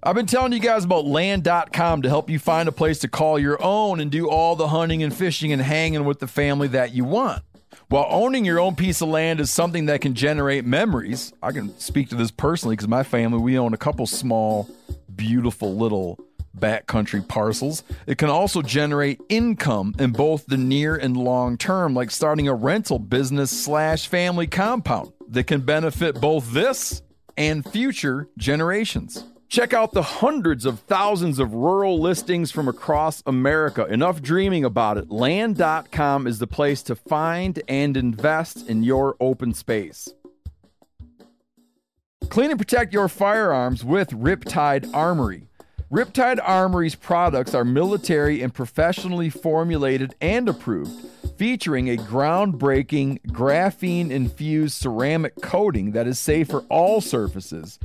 I've been telling you guys about land.com to help you find a place to call your own and do all the hunting and fishing and hanging with the family that you want. While owning your own piece of land is something that can generate memories, I can speak to this personally because my family, we own a couple small, beautiful little backcountry parcels. It can also generate income in both the near and long term, like starting a rental business slash family compound that can benefit both this and future generations. Check out the hundreds of thousands of rural listings from across America. Enough dreaming about it. Land.com is the place to find and invest in your open space. Clean and protect your firearms with Riptide Armory. Riptide Armory's products are military and professionally formulated and approved, featuring a groundbreaking graphene infused ceramic coating that is safe for all surfaces,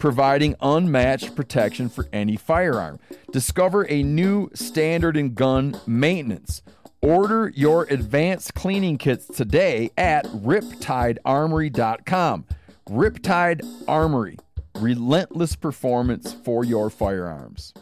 providing unmatched protection for any firearm. Discover a new standard in gun maintenance. Order your advanced cleaning kits today at riptidearmory.com. Riptide Armory relentless performance for your firearms.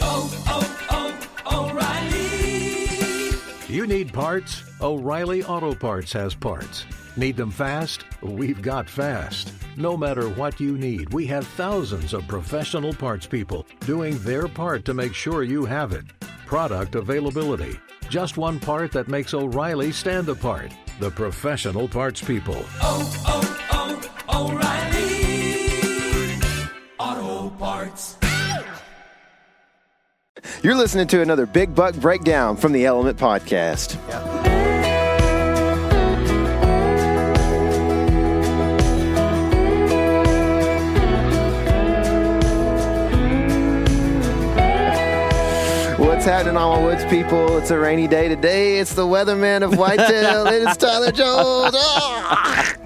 Oh, oh, oh, O'Reilly! You need parts? O'Reilly Auto Parts has parts. Need them fast? We've got fast. No matter what you need, we have thousands of professional parts people doing their part to make sure you have it. Product availability. Just one part that makes O'Reilly stand apart. The professional parts people. Oh, oh, oh, O'Reilly! Auto Parts. You're listening to another Big Buck Breakdown from the Element Podcast. What's happening, all my woods people? It's a rainy day today. It's the weatherman of Whitetail. it is Tyler Jones. Ah!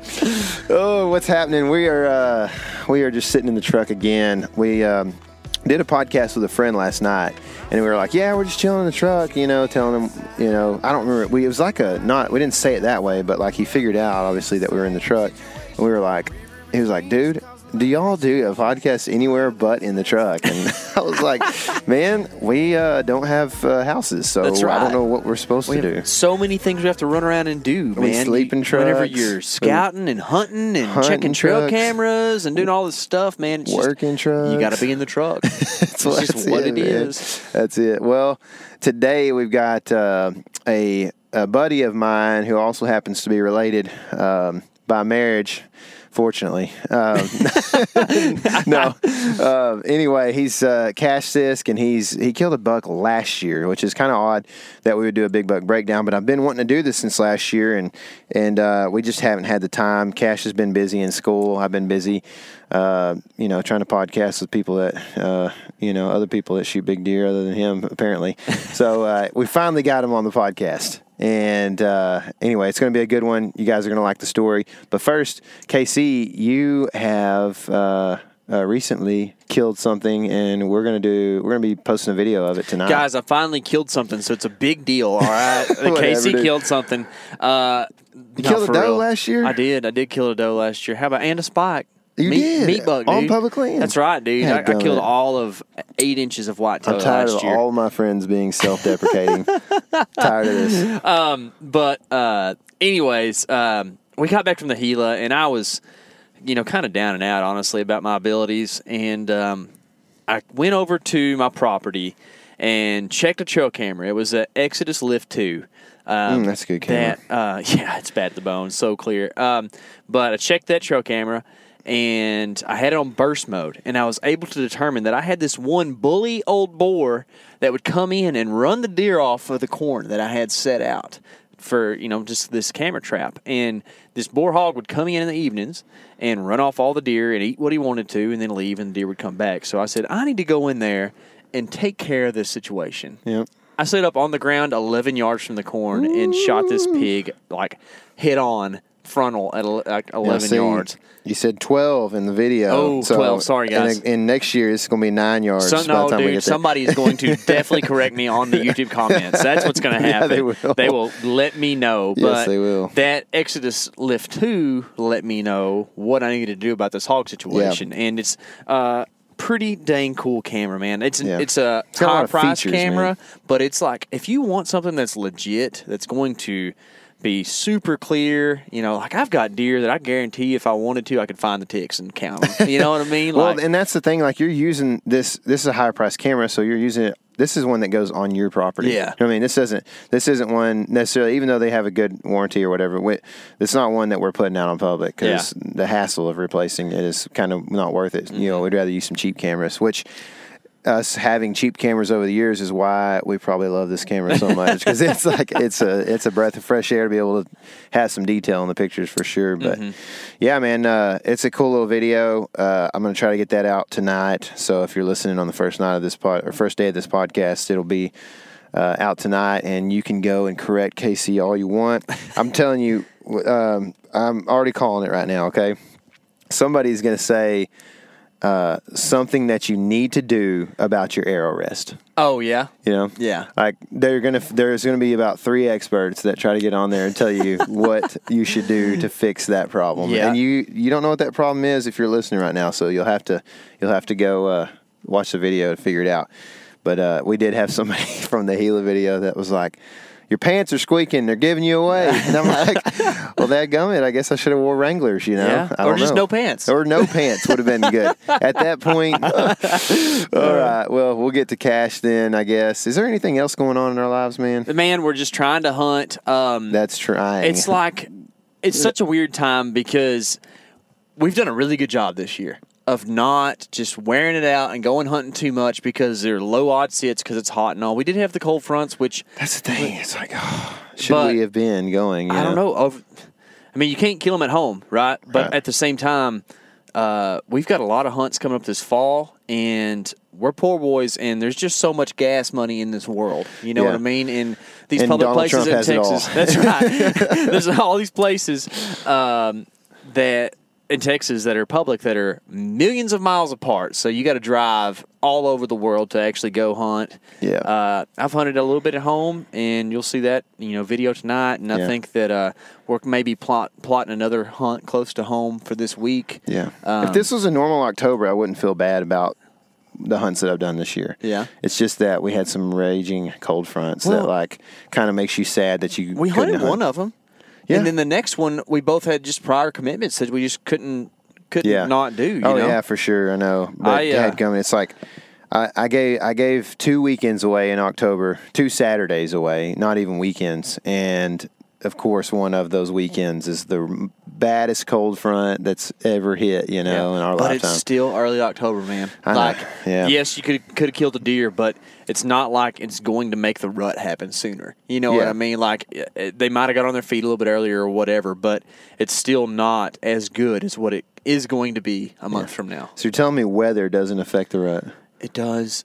Oh, what's happening? We are uh, we are just sitting in the truck again. We um, did a podcast with a friend last night, and we were like, "Yeah, we're just chilling in the truck," you know, telling him, you know, I don't remember. We it was like a not. We didn't say it that way, but like he figured out obviously that we were in the truck, and we were like, he was like, "Dude." Do y'all do a podcast anywhere but in the truck? And I was like, "Man, we uh, don't have uh, houses, so That's I don't know what we're supposed We to do." so many things we have to run around and do, We man. sleep in You- Whenever you're scouting and hunting and Hunting checking trail trucks. cameras and doing all this stuff, man, it's Working just, trucks. You got to be in the truck. That's it's just what it man. is. That's it. Well, today we've got uh, a, a buddy of mine who also happens to be related um, by marriage. Fortunately, um, no. Um, anyway, he's uh, Kash Sisk, and he's he killed a buck last year, which is kind of odd that we would do a big buck breakdown. But I've been wanting to do this since last year, and and uh, we just haven't had the time. Kash has been busy in school. I've been busy, uh, you know, trying to podcast with people that uh, you know other people that shoot big deer other than him apparently. so uh, we finally got him on the podcast. And uh, anyway, it's going to be a good one. You guys are going to like the story. But first, KC, you have uh, uh, recently killed something, and we're going to do. We're going to be posting a video of it tonight. Guys, I finally killed something, so it's a big deal. All right, KC dude. killed something. Uh, You killed a doe real. last year? I did. I did kill a doe last year. How about and a spike? You meat, did? meat buck, dude. On public land? That's right, dude. I, I killed all of eight inches of white whitetail I'm tired last of year. all my friends being self-deprecating. tired of this. But uh, anyways, um, we got back from the Gila, and I was, you know, kind of down and out, honestly, about my abilities. And um, I went over to my property and checked a trail camera. It was an Exodus Lift Two. Um, Mm, that's a good camera. That, uh, yeah, it's bad to the bone, so clear. Um, but I checked that trail camera. And I had it on burst mode, and I was able to determine that I had this one bully old boar that would come in and run the deer off of the corn that I had set out for you know just this camera trap. And this boar hog would come in in the evenings and run off all the deer and eat what he wanted to and then leave and the deer would come back. So i said i need to go in there and take care of this situation. Yep. i set up on the ground 11 yards from the corn and shot this pig like head on frontal at like 11 Now, see, yards You said 12 in the video. Oh, 12. Sorry, guys. And, and next year it's going to be nine yards. So, no, dude, somebody is going to definitely correct me on the YouTube comments. That's what's going to Yeah, happen. they will. They will let me know. Yes, but they will. That Exodus Lift 2 let me know what I need to do about this hog situation. And it's uh, pretty dang cool camera, man. It's Yeah. it's a It's high price features, camera, man. but it's like if you want something that's legit, that's going to be super clear. You know, like I've got deer that I guarantee if I wanted to, I could find the ticks and count them. You know what I mean? Well, Like, and that's the thing. Like you're using this. This is a higher price camera, so you're using it. This is one that goes on your property. Yeah. You know I mean, this isn't. This isn't one necessarily. Even though they have a good warranty or whatever, we, it's not one that we're putting out on public because the hassle of replacing it is kind of not worth it. You Mm-hmm. know, we'd rather use some cheap cameras, which. Us having cheap cameras over the years is why we probably love this camera so much because it's like it's a it's a breath of fresh air to be able to have some detail in the pictures for sure. But Mm-hmm. yeah, man, uh, it's a cool little video. Uh, I'm gonna try to get that out tonight. So if you're listening on the first night of this pod or first day of this podcast, it'll be uh, out tonight, and you can go and correct Casey all you want. I'm telling you, um, I'm already calling it right now. Okay, somebody's gonna say uh, something that you need to do about your arrow rest. oh yeah, You know, Yeah. Like they're gonna, there's gonna be about three experts that try to get on there and tell you what you should do to fix that problem. Yeah. And you, you don't know what that problem is if you're listening right now. So you'll have to, you'll have to go uh, watch the video to figure it out. But uh, we did have somebody from the Gila video that was like. Your pants are squeaking. They're giving you away. And I'm like, well, that gummit. I guess I should have wore Wranglers, you know? Yeah. Or just know. no pants. Or no pants would have been good. At that point, all right. Well, we'll get to Kash then, I guess. Is there anything else going on in our lives, man? man, we're just trying to hunt. Um, That's trying. It's like it's such a weird time because we've done a really good job this year of not just wearing it out and going hunting too much because they're low odd sits because it's hot and all. We did have the cold fronts, which That's the thing. It's like, oh, should we have been going? you I don't know. I mean, you can't kill them at home, right? But Right. at the same time, uh, we've got a lot of hunts coming up this fall, and we're poor boys, and there's just so much gas money in this world. You know Yeah. what I mean? In these And public Donald places Trump in has it all. Texas. That's right. there's all these places um, that in Texas that are public that are millions of miles apart. So you got to drive all over the world to actually go hunt. Yeah. Uh, I've hunted a little bit at home, and you'll see that you know video tonight. And I Yeah. think that uh, we're maybe plot, plotting another hunt close to home for this week. Yeah. Um, if this was a normal October, I wouldn't feel bad about the hunts that I've done this year. Yeah. It's just that we had some raging cold fronts that like kind of makes you sad that you We hunted hunt. one of them, Yeah. and then the next one we both had just prior commitments that we just couldn't couldn't yeah. not do. You oh know? yeah, for sure. I know. But I, uh, dadgummit, it's like I, I gave I gave two weekends away in October, two Saturdays away, not even weekends, and of course one of those weekends is the baddest cold front that's ever hit. You know, in our but lifetime. it's still early October, man. I know. Like, Yeah. yes, you could could have killed a deer, but it's not like it's going to make the rut happen sooner. You know what I mean? Like eh, they might have got on their feet a little bit earlier or whatever, but it's still not as good as what it is going to be a month from now. so you're telling me weather doesn't affect the rut? It does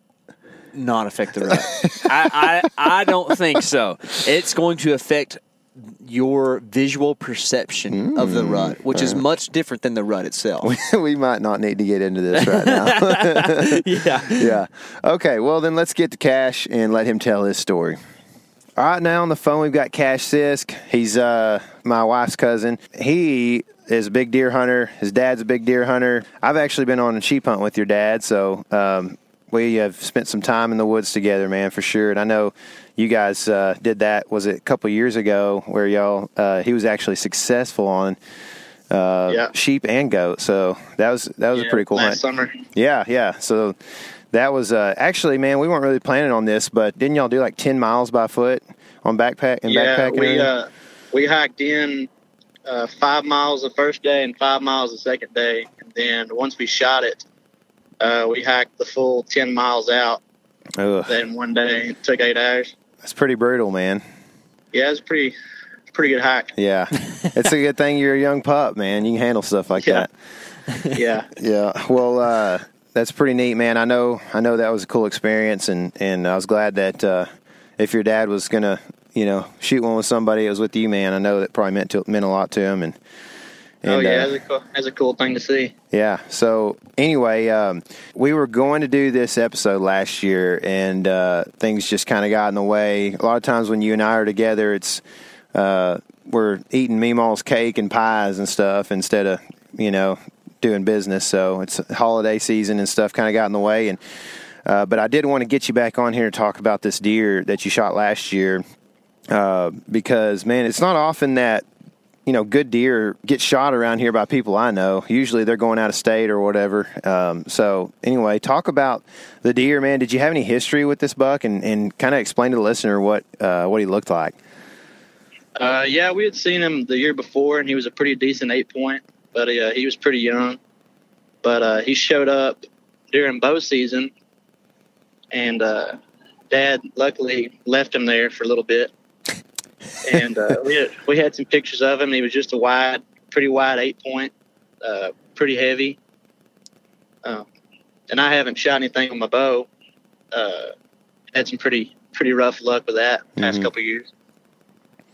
not affect the rut. I, I I don't think so. It's going to affect your visual perception of the rut, which is much different than the rut itself. we might not need to get into this right now. yeah. yeah. Okay. Well, then let's get to Kash and let him tell his story. All right. Now on the phone, we've got Kash Sisk. He's uh, my wife's cousin. He is a big deer hunter. His dad's a big deer hunter. I've actually been on a sheep hunt with your dad, so um, we have spent some time in the woods together, man, for sure. And I know you guys uh, did that. Was it a couple years ago where y'all? Uh, he was actually successful on uh, Yeah. sheep and goat. So that was that was a pretty cool last hunt. summer. Yeah, yeah. So that was uh, actually, man, we weren't really planning on this, but didn't y'all do like ten miles by foot on backpack and yeah, backpacking? we uh, we hiked in uh, five miles the first day and five miles the second day, and then once we shot it, uh, we hiked the full ten miles out. Ugh, Then one day it took eight hours. that's pretty brutal, man. Yeah, it's pretty, pretty good hike. Yeah, it's a good thing you're a young pup, man. You can handle stuff like Yeah. that. Yeah, Yeah. Well, uh, that's pretty neat, man. I know, I know that was a cool experience, and and I was glad that uh, if your dad was gonna, you know, shoot one with somebody, it was with you, man. I know that probably meant to, meant a lot to him, and. Oh yeah, uh, it's a cool, it's a cool thing to see. Yeah. So anyway, um, we were going to do this episode last year, and uh, things just kind of got in the way. A lot of times when you and I are together, it's uh, we're eating Meemaw's cake and pies and stuff instead of you know doing business. So it's holiday season and stuff kind of got in the way. And uh, but I did want to get you back on here to talk about this deer that you shot last year uh, because man, it's not often that you know good deer get shot around here by people I know. Usually they're going out of state or whatever. Um, so anyway, talk about the deer, man. Did you have any history with this buck, and, and kind of explain to the listener what uh, what he looked like? Uh, yeah, we had seen him the year before, and he was a pretty decent eight point, but uh, he was pretty young. But uh, he showed up during bow season, and uh, Dad luckily left him there for a little bit. And uh, we had, we had some pictures of him. He was just a wide, pretty wide eight point, uh, pretty heavy. Um, and I haven't shot anything on my bow. Uh, had some pretty pretty rough luck with that past Mhm. couple of years.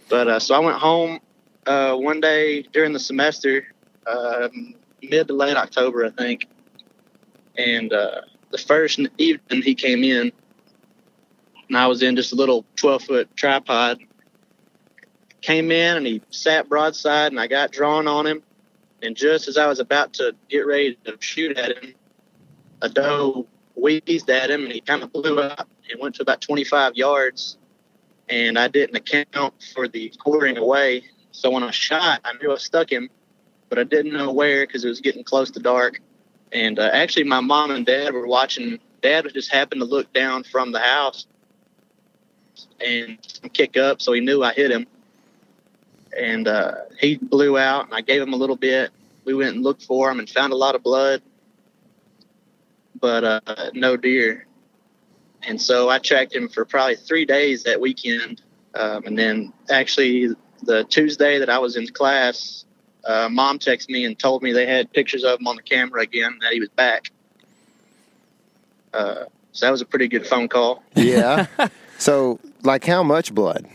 But uh, so I went home uh, one day during the semester, um, mid to late October, I think. And uh, the first evening he came in, and I was in just a little 12 foot tripod. Came in and he sat broadside, and I got drawn on him. And just as I was about to get ready to shoot at him, a doe wheezed at him, and he kind of blew up and went to about 25 yards and I didn't account for the quartering away. So when I shot, I knew I stuck him, but I didn't know where because it was getting close to dark. And uh, actually, my mom and dad were watching. Dad just happened to look down from the house and kick up, so he knew I hit him. And uh, he blew out, and I gave him a little bit. We went and looked for him and found a lot of blood, but uh, no deer. And so I tracked him for probably three days that weekend. Um, and then actually, the Tuesday that I was in class, uh, mom texted me and told me they had pictures of him on the camera again, that he was back. Uh, so that was a pretty good phone call. Yeah. so like how much blood?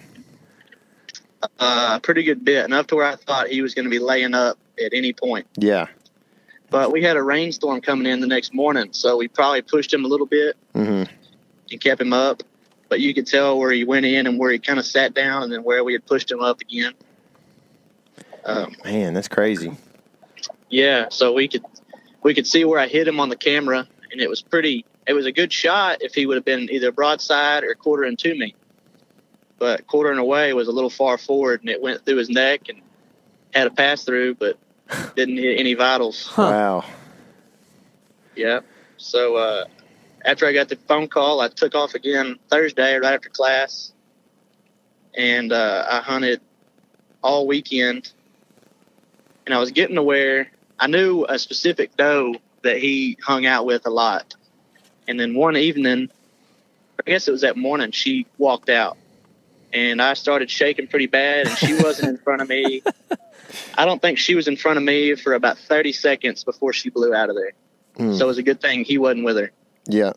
Uh, a pretty good bit, enough to where I thought he was going to be laying up at any point. Yeah. But we had a rainstorm coming in the next morning, so we probably pushed him a little bit hmm and kept him up. But you could tell where he went in and where he kind of sat down, and then where we had pushed him up again. Um, Man, that's crazy. yeah, so we could we could see where I hit him on the camera, and it was pretty. It was a good shot if he would have been either broadside or quartering to me. But quartering away was a little far forward, and it went through his neck and had a pass through, but didn't hit any vitals. Wow. Yeah. So uh, after I got the phone call, I took off again Thursday right after class, and uh, I hunted all weekend. And I was getting to where I knew a specific doe that he hung out with a lot. And then one evening, I guess it was that morning, she walked out, and I started shaking pretty bad, and she wasn't in front of me. I don't think she was in front of me for about 30 seconds before she blew out of there. Hmm. So it was a good thing he wasn't with her. Yeah.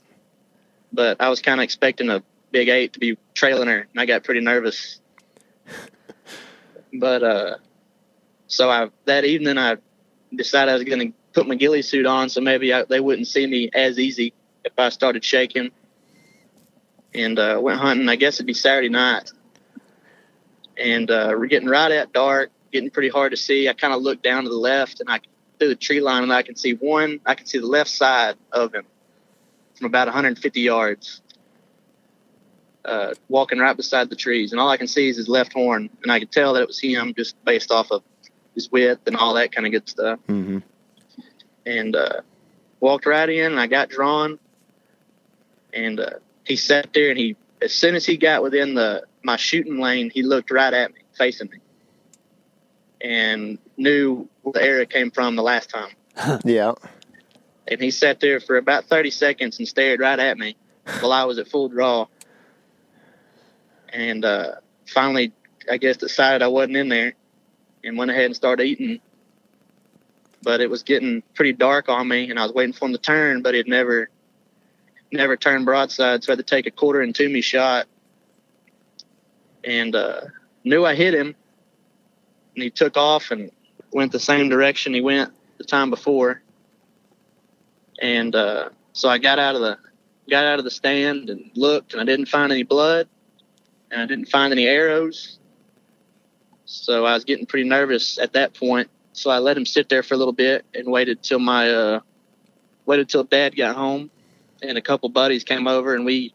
But I was kind of expecting a big eight to be trailing her, and I got pretty nervous. but uh, so I that evening I decided I was going to put my ghillie suit on, so maybe I, they wouldn't see me as easy if I started shaking. And uh, went hunting. I guess it'd be Saturday night, and uh, we're getting right at dark, getting pretty hard to see. I kind of look down to the left, and I through the tree line, and I can see one. I can see the left side of him from about 150 yards, uh, walking right beside the trees, and all I can see is his left horn, and I could tell that it was him just based off of his width and all that kind of good stuff. hmm And uh, walked right in, and I got drawn, and uh, he sat there, and he as soon as he got within the my shooting lane, he looked right at me, facing me, and knew where the arrow came from the last time. Yeah. and he sat there for about 30 seconds and stared right at me while I was at full draw. And uh, finally, I guess decided I wasn't in there and went ahead and started eating. But it was getting pretty dark on me, and I was waiting for him to turn, but he'd never, never turned broadside, so I had to take a quarter and two me shot. And uh, knew I hit him, and he took off and went the same direction he went the time before. And uh, so I got out of the got out of the stand and looked, and I didn't find any blood, and I didn't find any arrows. So I was getting pretty nervous at that point, so I let him sit there for a little bit and waited till my uh, waited till Dad got home, and a couple buddies came over and we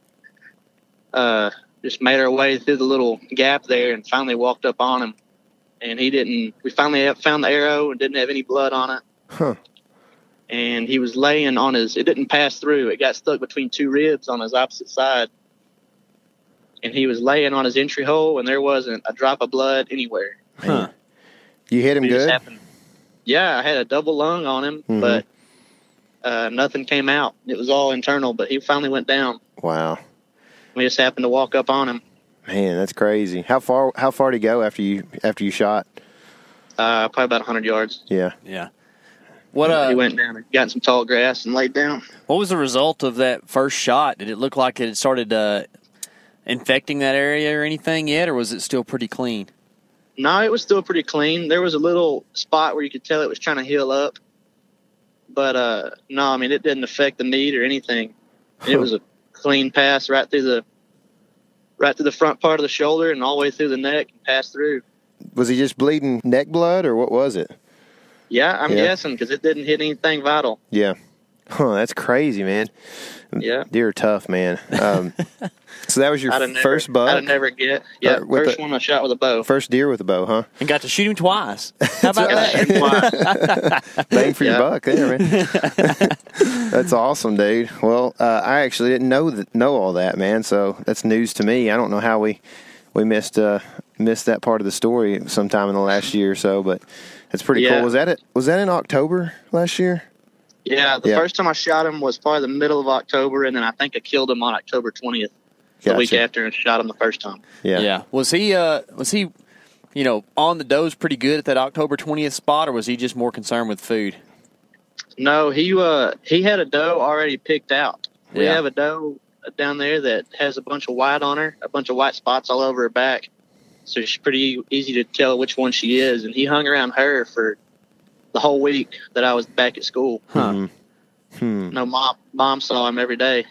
uh, just made our way through the little gap there and finally walked up on him. And he didn't. We finally found the arrow and didn't have any blood on it. Huh. And he was laying on his. It didn't pass through. It got stuck between two ribs on his opposite side. And he was laying on his entry hole, and there wasn't a drop of blood anywhere. Huh. You hit him It good. Yeah, I had a double lung on him, Mhm. but uh, nothing came out. It was all internal, but he finally went down. Wow, We just happened to walk up on him. man, that's crazy. How far? How far did he go after you after you shot? Uh, probably about 100 yards. Yeah. Yeah. What he uh? went down and got in some tall grass and laid down. What was the result of that first shot? Did it look like it had started uh, infecting that area or anything yet, or was it still pretty clean? No, it was still pretty clean. There was a little spot where you could tell it was trying to heal up, but uh, no, I mean it didn't affect the meat or anything. It was a clean pass right through the right through the front part of the shoulder and all the way through the neck and passed through. Was he just bleeding neck blood or what was it? Yeah, I'm Yeah. guessing because it didn't hit anything vital. Yeah. Huh, that's crazy, man. Yeah. Deer are tough, man. Um, so that was your I'd never, first I'd buck, have never get. Yeah, Uh, first the- one I shot with a bow. first deer with a bow, huh? And got to shoot him twice. How about that? Bang for your buck there, man. that's awesome, dude. Well, uh, I actually didn't know that know all that, man. So that's news to me. I don't know how we we missed uh, missed that part of the story sometime in the last year or so, but it's pretty Yeah. cool. Was that it? Was that in October last year? Yeah, the Yeah. first time I shot him was probably the middle of October, and then I think I killed him on October 20th, the week after, and shot him the first time. Yeah. Yeah. Was he uh was he you know on the does pretty good at that October 20th spot or was he just more concerned with food? No, he uh he had a doe already picked out. We Yeah. have a doe down there that has a bunch of white on her, a bunch of white spots all over her back. So it's pretty easy to tell which one she is. And he hung around her for the whole week that I was back at school. Huh. Mhm. Hmm. No mom mom saw him every day,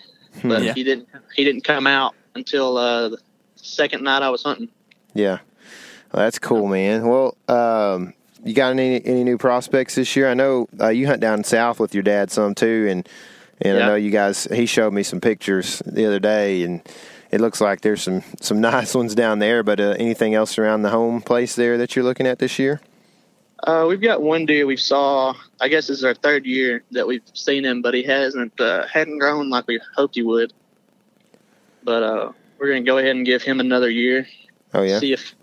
but Yeah. he didn't he didn't come out until uh, the second night I was hunting. Yeah. Well, that's cool, man. Well, um, you got any any new prospects this year? I know uh, you hunt down south with your dad some too, and and I know you guys. He showed me some pictures the other day, and it looks like there's some some nice ones down there. But uh, anything else around the home place there that you're looking at this year? Uh, we've got one deer we saw. I guess this is our third year that we've seen him, but he hasn't uh, hadn't grown like we hoped he would. But uh, we're gonna go ahead and give him another year. Oh yeah, See if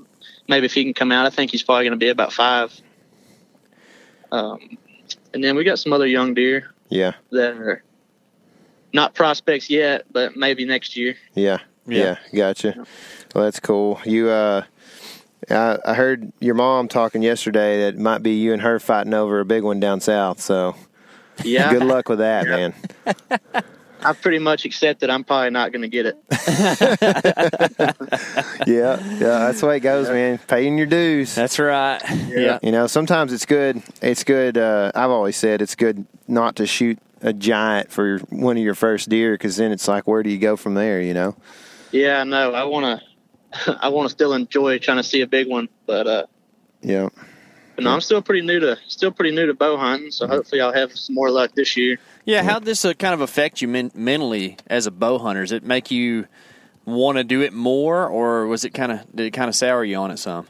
maybe if he can come out. I think he's probably gonna be about five. Um, and then we got some other young deer yeah, that are not prospects yet, but maybe next year. yeah, yeah. Gotcha. Well, that's cool. You, uh, I, I heard your mom talking yesterday that it might be you and her fighting over a big one down south. So Yeah, good luck with that, Yeah. man. I've pretty much accept that I'm probably not gonna get it. Yeah, yeah, that's the way it goes, man. Paying your dues. That's right. Yeah. You know, sometimes it's good. It's good. Uh, I've always said it's good not to shoot a giant for one of your first deer because then it's like, where do you go from there? You know? Yeah, I know. I wanna, I wanna still enjoy trying to see a big one, but uh, Yeah. but no, I'm still pretty new to still pretty new to bow hunting. So hopefully I'll have some more luck this year. Yeah, how'd this uh, kind of affect you men- mentally as a bow hunter? Does it make you want to do it more, or was it kind of did it kind of sour you on it some?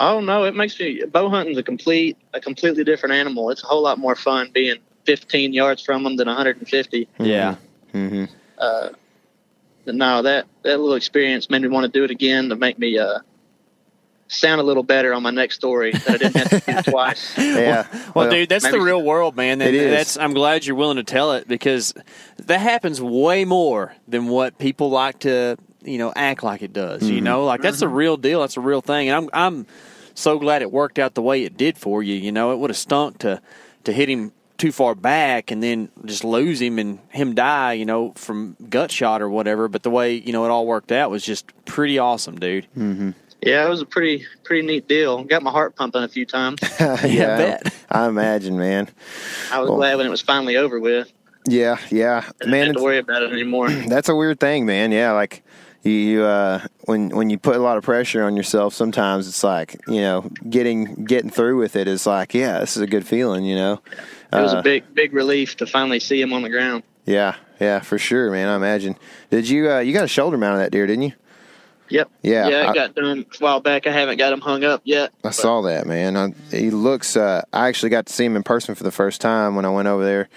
Oh no, it makes me bow hunting's a complete a completely different animal. It's a whole lot more fun being 15 yards from them than 150. Yeah, Mm-hmm. Uh, but no, that that little experience made me want to do it again to make me uh sound a little better on my next story that I didn't have to do twice. Yeah. Well, dude, that's the maybe- real world, man. And It is. That's I'm glad you're willing to tell it because that happens way more than what people like to, you know, act like it does. You Mm-hmm. know, like that's a real deal. That's a real thing, and I'm I'm so glad it worked out the way it did for you. You know, it would have stunk to to hit him too far back and then just lose him and him die. You know, from gut shot or whatever. But the way you know it all worked out was just pretty awesome, dude. Yeah, it was a pretty pretty neat deal. Got my heart pumping a few times. yeah. bet. I imagine, man. I was Well- glad when it was finally over with. Yeah. Yeah. I didn't Man, have it's, to worry about it anymore. that's a weird thing, man. Yeah. Like, you uh, when when you put a lot of pressure on yourself, sometimes it's like you know getting getting through with it is like yeah, this is a good feeling, you know. It was Uh, a big big relief to finally see him on the ground. Yeah, yeah, for sure, man. I imagine. Did you uh, you got a shoulder mount on that deer, didn't you? Yep. Yeah, Yeah, I- got done a while back. I haven't got him hung up yet. I saw that, man. I, he looks. Uh, I actually got to see him in person for the first time when I went over there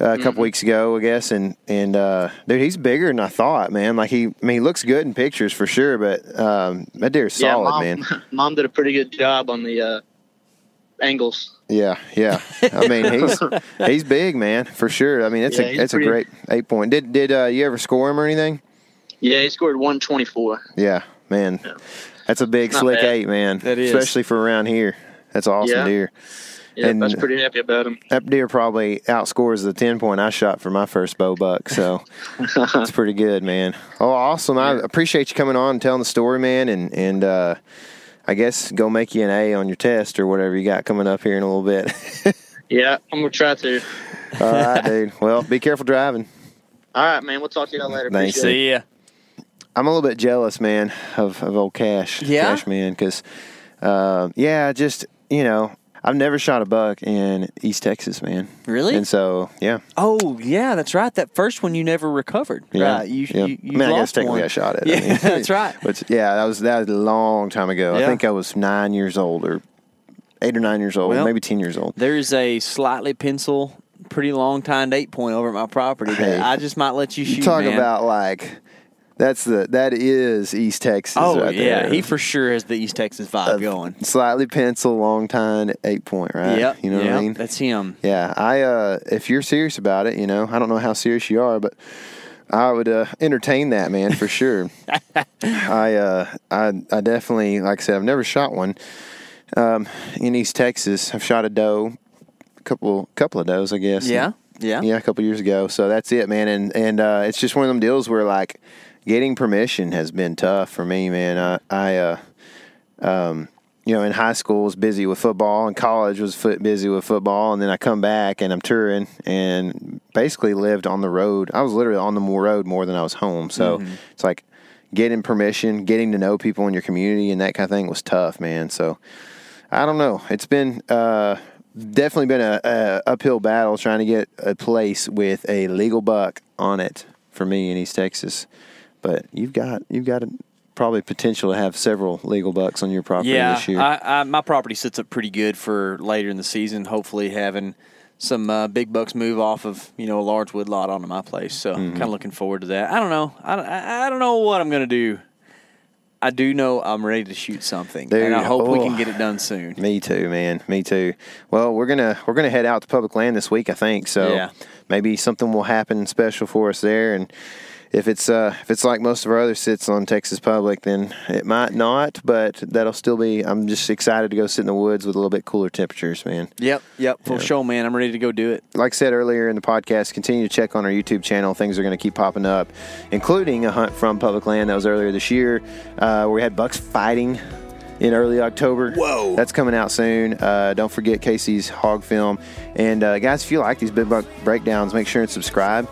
uh, a couple weeks ago, I guess. And and uh, dude, he's bigger than I thought, man. Like he, I mean, he looks good in pictures for sure, but um, that deer's yeah, solid, mom, man. mom did a pretty good job on the uh, angles. Yeah, yeah. I mean, he's he's big, man, for sure. I mean, it's Yeah, a he's it's a great eight point. Did did uh, you ever score him or anything? Yeah, he scored 124. Yeah, man. That's a big Not slick bad. eight, man. That is. especially for around here. That's awesome Yeah. deer. Yeah, And- I was pretty happy about him. That deer probably outscores the ten point I shot for my first bow buck, so it's pretty good, man. Oh, awesome! I appreciate you coming on and telling the story, man, and and uh, I guess go make you an A on your test or whatever you got coming up here in a little bit. Yeah, I'm gonna try to. All right, dude. Well, be careful driving. All right, man. We'll talk to y'all later. Thanks. Appreciate. See ya. I'm a little bit jealous, man, of, of old Kash. Yeah? Kash man, because, uh, yeah, just, you know, I've never shot a buck in East Texas, man. Really? And so, yeah. Oh yeah, that's right. That first one you never recovered. Yeah. Right. You, yeah. you, you I mean, I guess technically one. I shot it. Yeah, I mean, that's right. But yeah, that was, that was a long time ago. I think I was nine years old or eight or nine years old, Well, maybe 10 years old. There's a slightly pencil, pretty long tined eight point over at my property Hey. that I just might let you shoot. You talk man. about like, that's the, that is East Texas. Oh right yeah, there. he for sure has the East Texas vibe going. Slightly pencil, long time, eight point, right? Yep. You know what I mean? That's him. Yeah, I uh if you're serious about it, you know, I don't know how serious you are, but I would uh, entertain that, man, for sure. I uh I I definitely like I said I've never shot one um in East Texas. I've shot a doe, a couple couple of does, I guess. Yeah. Yeah. Yeah, a couple years ago. So that's it, man. And and uh it's just one of them deals where like getting permission has been tough for me, man. I I uh um, you know, in high school was busy with football, and college was foot busy with football, and then I come back and I'm touring and basically lived on the road. I was literally on the road more than I was home. So it's like getting permission, getting to know people in your community, and that kind of thing was tough, man. So I don't know. It's been uh, definitely been a, a uphill battle trying to get a place with a legal buck on it for me in East Texas. But you've got you've got a, probably potential to have several legal bucks on your property Yeah, this year. I, I, my property sits up pretty good for later in the season. Hopefully, having some uh, big bucks move off of you know a large wood lot onto my place. So, Mm-hmm. kind of looking forward to that. I don't know. I, don't- I, I don't know what I'm gonna do. I do know I'm ready to shoot something, and I Dude, hope we oh. can get it done soon. Me too, man. Me too. Well, we're gonna we're gonna head out to public land this week, I think. So Yeah. maybe something will happen special for us there. And if it's uh if it's like most of our other sits on Texas Public, then it might not. But that'll still be. I'm just excited to go sit in the woods with a little bit cooler temperatures, man. Yep, yep, for Yeah. sure, man. I'm ready to go do it. like I said earlier in the podcast, continue to check on our YouTube channel. Things are going to keep popping up, including a hunt from public land that was earlier this year, uh, where we had bucks fighting in early October. Whoa. That's coming out soon. Uh, don't forget Casey's hog film. And uh, guys, if you like these big buck breakdowns, make sure and subscribe.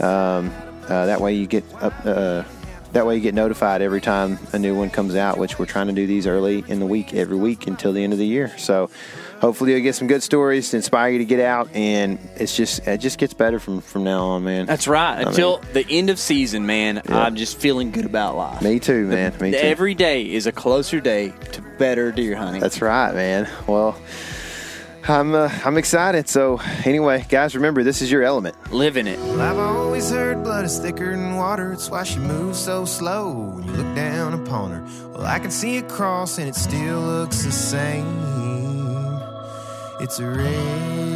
Um, uh, that way you get up. Uh, that way you get notified every time a new one comes out, which we're trying to do these early in the week, every week until the end of the year. So hopefully you'll get some good stories to inspire you to get out, and it's just it just gets better from from now on, man. That's right. mean- Until the end of season, man, I'm just feeling good about life. Me too, man. Me too. Every day is a closer day to better deer hunting. That's right, man. Well, I'm uh, I'm excited. So anyway, guys, remember this is your element. living it. Well, I've always heard blood is thicker than water. It's why she moves so slow when you look down upon her. Well, I can see it cross and it still looks the same. It's a red.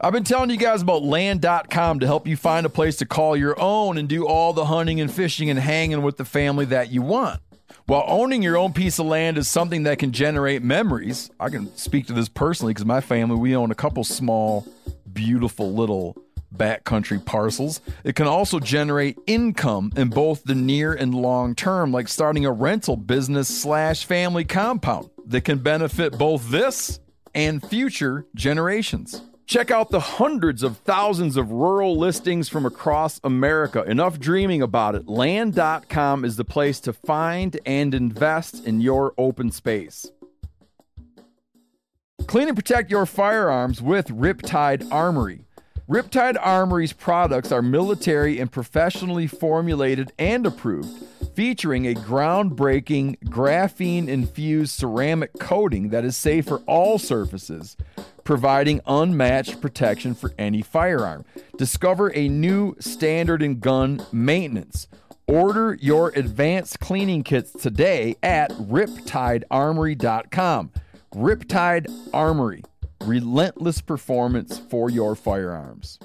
I've been telling you guys about land.com to help you find a place to call your own and do all the hunting and fishing and hanging with the family that you want. While owning your own piece of land is something that can generate memories, I can speak to this personally because my family, we own a couple small, beautiful little backcountry parcels. It can also generate income in both the near and long term, like starting a rental business slash family compound that can benefit both this and future generations. Check out the hundreds of thousands of rural listings from across America. Enough dreaming about it. Land.com is the place to find and invest in your open space. Clean and protect your firearms with Riptide Armory. Riptide Armory's products are military and professionally formulated and approved, featuring a groundbreaking graphene infused ceramic coating that is safe for all surfaces, providing unmatched protection for any firearm. Discover a new standard in gun maintenance. Order your advanced cleaning kits today at riptidearmory.com. Riptide Armory, relentless performance for your firearms.